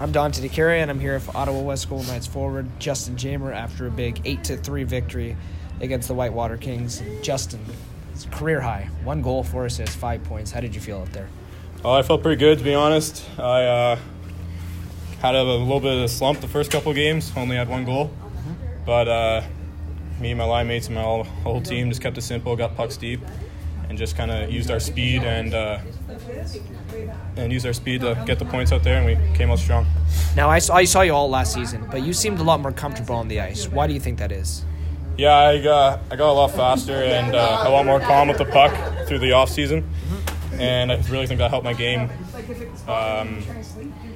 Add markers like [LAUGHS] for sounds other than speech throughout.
I'm Dante DeCarry, and I'm here for Ottawa West Golden Knights forward Justin Jamer after a big 8 to 3 victory against the Whitewater Kings. Justin, it's a career high. One goal, four assists, five points. How did you feel out there? Oh, I felt pretty good, to be honest. I uh, had a, little bit of a slump the first couple games, only had one goal. But uh, me and my line mates and my whole, whole team just kept it simple, got pucks deep, and just kind of used our speed and uh, and used our speed to get the points out there, and we came out strong. Now, I saw, I saw you all last season, but you seemed a lot more comfortable on the ice. Why do you think that is? Yeah, I got I got a lot faster and uh, a lot more calm with the puck through the off season, and I really think that helped my game. Um,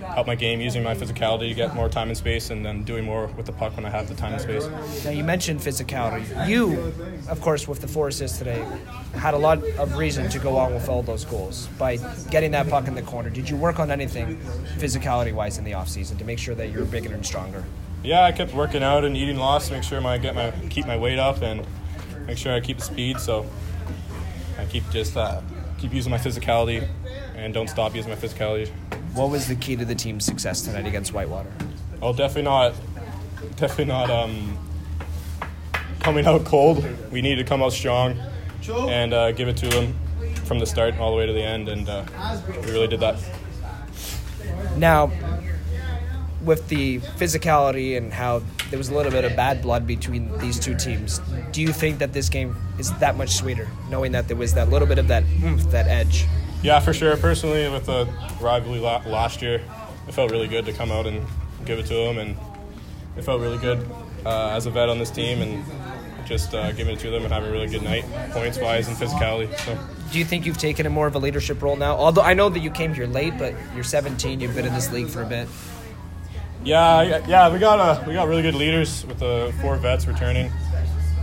helped my game using my physicality to get more time and space, and then doing more with the puck when I have the time and space. Now, you mentioned physicality. You, of course, with the four assists today, had a lot of reason to go on with all those goals by getting that puck in the corner. Did you work on anything physicality wise in the offseason to make sure that you're bigger and stronger? Yeah, I kept working out and eating lots to make sure I get my keep my weight up and make sure I keep the speed. So I keep just uh, keep using my physicality and don't stop using my physicality. What was the key to the team's success tonight against Whitewater? Oh, definitely not, definitely not um, coming out cold. We need to come out strong and uh, give it to them from the start all the way to the end, and uh, we really did that. Now, with the physicality and how there was a little bit of bad blood between these two teams, do you think that this game is that much sweeter, knowing that there was that little bit of that oomph, that edge? Yeah, for sure. Personally, with the rivalry last year, it felt really good to come out and give it to them, and it felt really good uh, as a vet on this team and just uh, giving it to them and having a really good night, points wise and physicality. So. Do you think you've taken a more of a leadership role now? Although I know that you came here late, but you're 17, you've been in this league for a bit. Yeah, yeah, we got uh, we got really good leaders with the four vets returning,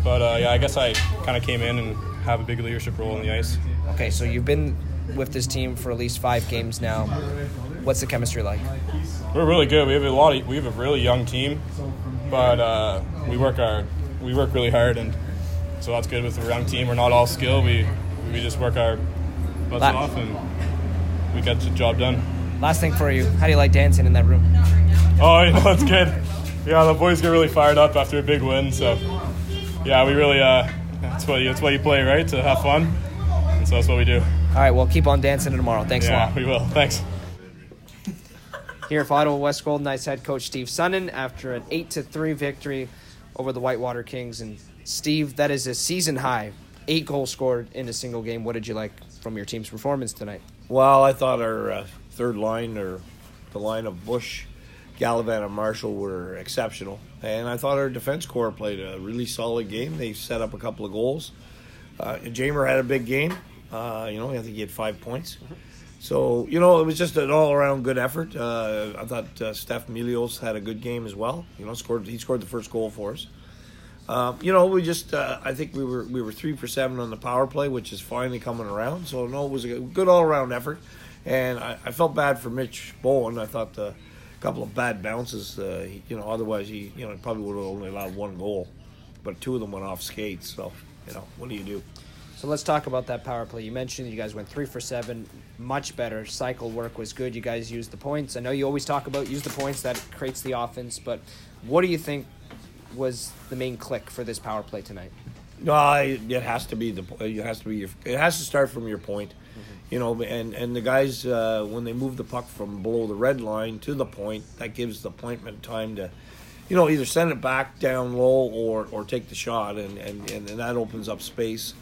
but uh, yeah, I guess I kind of came in and have a big leadership role on the ice. Okay, so you've been with this team for at least five games now. What's the chemistry like? We're really good. We have a lot. Of, we have a really young team, but uh, we work our we work really hard, and so that's good with a young team. We're not all skill. We we just work our butts La- off, and we get the job done. Last thing for you, how do you like dancing in that room? Oh, you know, [LAUGHS] that's good. Yeah, the boys get really fired up after a big win. So, yeah, we really uh, that's what you, that's what you play, right? To have fun, and so that's what we do. All right, well, keep on dancing tomorrow. Thanks yeah, a lot. we will. Thanks. Here for Ottawa West Golden Knights head coach Steve Sundin after an 8 to 3 victory over the Whitewater Kings. And Steve, that is a season high. Eight goals scored in a single game. What did you like from your team's performance tonight? Well, I thought our uh, third line, or the line of Bush, Gallivan, and Marshall, were exceptional. And I thought our defense corps played a really solid game. They set up a couple of goals. Uh, Jamer had a big game. Uh, you know, I think he had five points. So, you know, it was just an all around good effort. Uh, I thought uh, Steph Milios had a good game as well. You know, scored he scored the first goal for us. Uh, you know, we just uh, I think we were we were three for seven on the power play, which is finally coming around. So no, it was a good all around effort, and I, I, felt bad for Mitch Bowen. I thought a couple of bad bounces. Uh, you know, otherwise he you know probably would have only allowed one goal, but two of them went off skates. So you know, what do you do? So let's talk about that power play. You mentioned you guys went three for seven, much better. Cycle work was good. You guys used the points. I know you always talk about use the points that creates the offense, but what do you think was the main click for this power play tonight? No, it has to be the it has to be your, it has to start from your point, mm-hmm. you know. And and the guys uh, when they move the puck from below the red line to the point, that gives the pointman time to, you know, either send it back down low or or take the shot, and and and, and that opens up space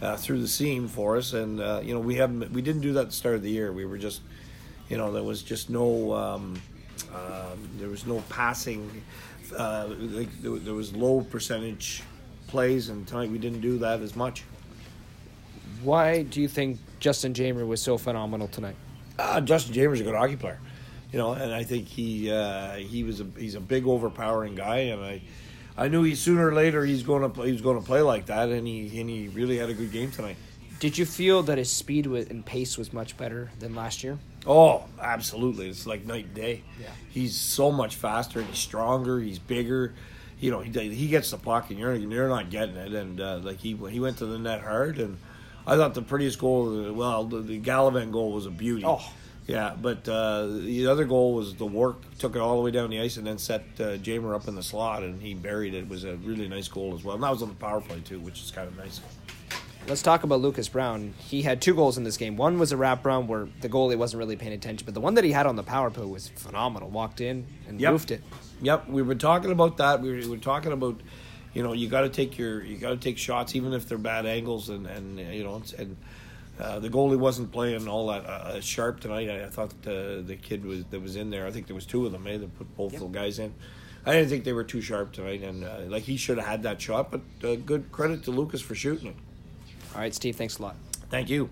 uh, through the seam for us. And uh, you know, we haven't we didn't do that at the start of the year. We were just, you know, there was just no um, uh, there was no passing. Uh, like there was low percentage plays, and tonight we didn't do that as much. Why do you think Justin Jamer was so phenomenal tonight? Uh, Justin Jamer's a good hockey player, you know, and I think he uh, he was a he's a big overpowering guy, and I I knew he sooner or later he's going to play, he was going to play like that, and he and he really had a good game tonight. Did you feel that his speed and pace was much better than last year? Oh, absolutely! It's like night and day. Yeah, he's so much faster. He's stronger. He's bigger. You know, he he gets the puck and you're you're not getting it. And uh, like he he went to the net hard, and I thought the prettiest goal, well, the, the Gallivan goal was a beauty. Oh. Yeah, but uh, the other goal was the work took it all the way down the ice and then set uh, Jamer up in the slot and he buried it. it. Was a really nice goal as well. And that was on the power play too, which is kind of nice. Let's talk about Lucas Brown. He had two goals in this game. One was a wrap run where the goalie wasn't really paying attention, but the one that he had on the power play was phenomenal. Walked in and Yep. roofed it. Yep, we were talking about that. We were, we were talking about, you know, you got to take your, you got to take shots even if they're bad angles, and and you know, and uh, the goalie wasn't playing all that uh, sharp tonight. I, I thought uh, the kid was that was in there. I think there was two of them. Eh, that put both the guys in. I didn't think they were too sharp tonight, and uh, like he should have had that shot. But uh, good credit to Lucas for shooting it. All right, Steve, thanks a lot. Thank you.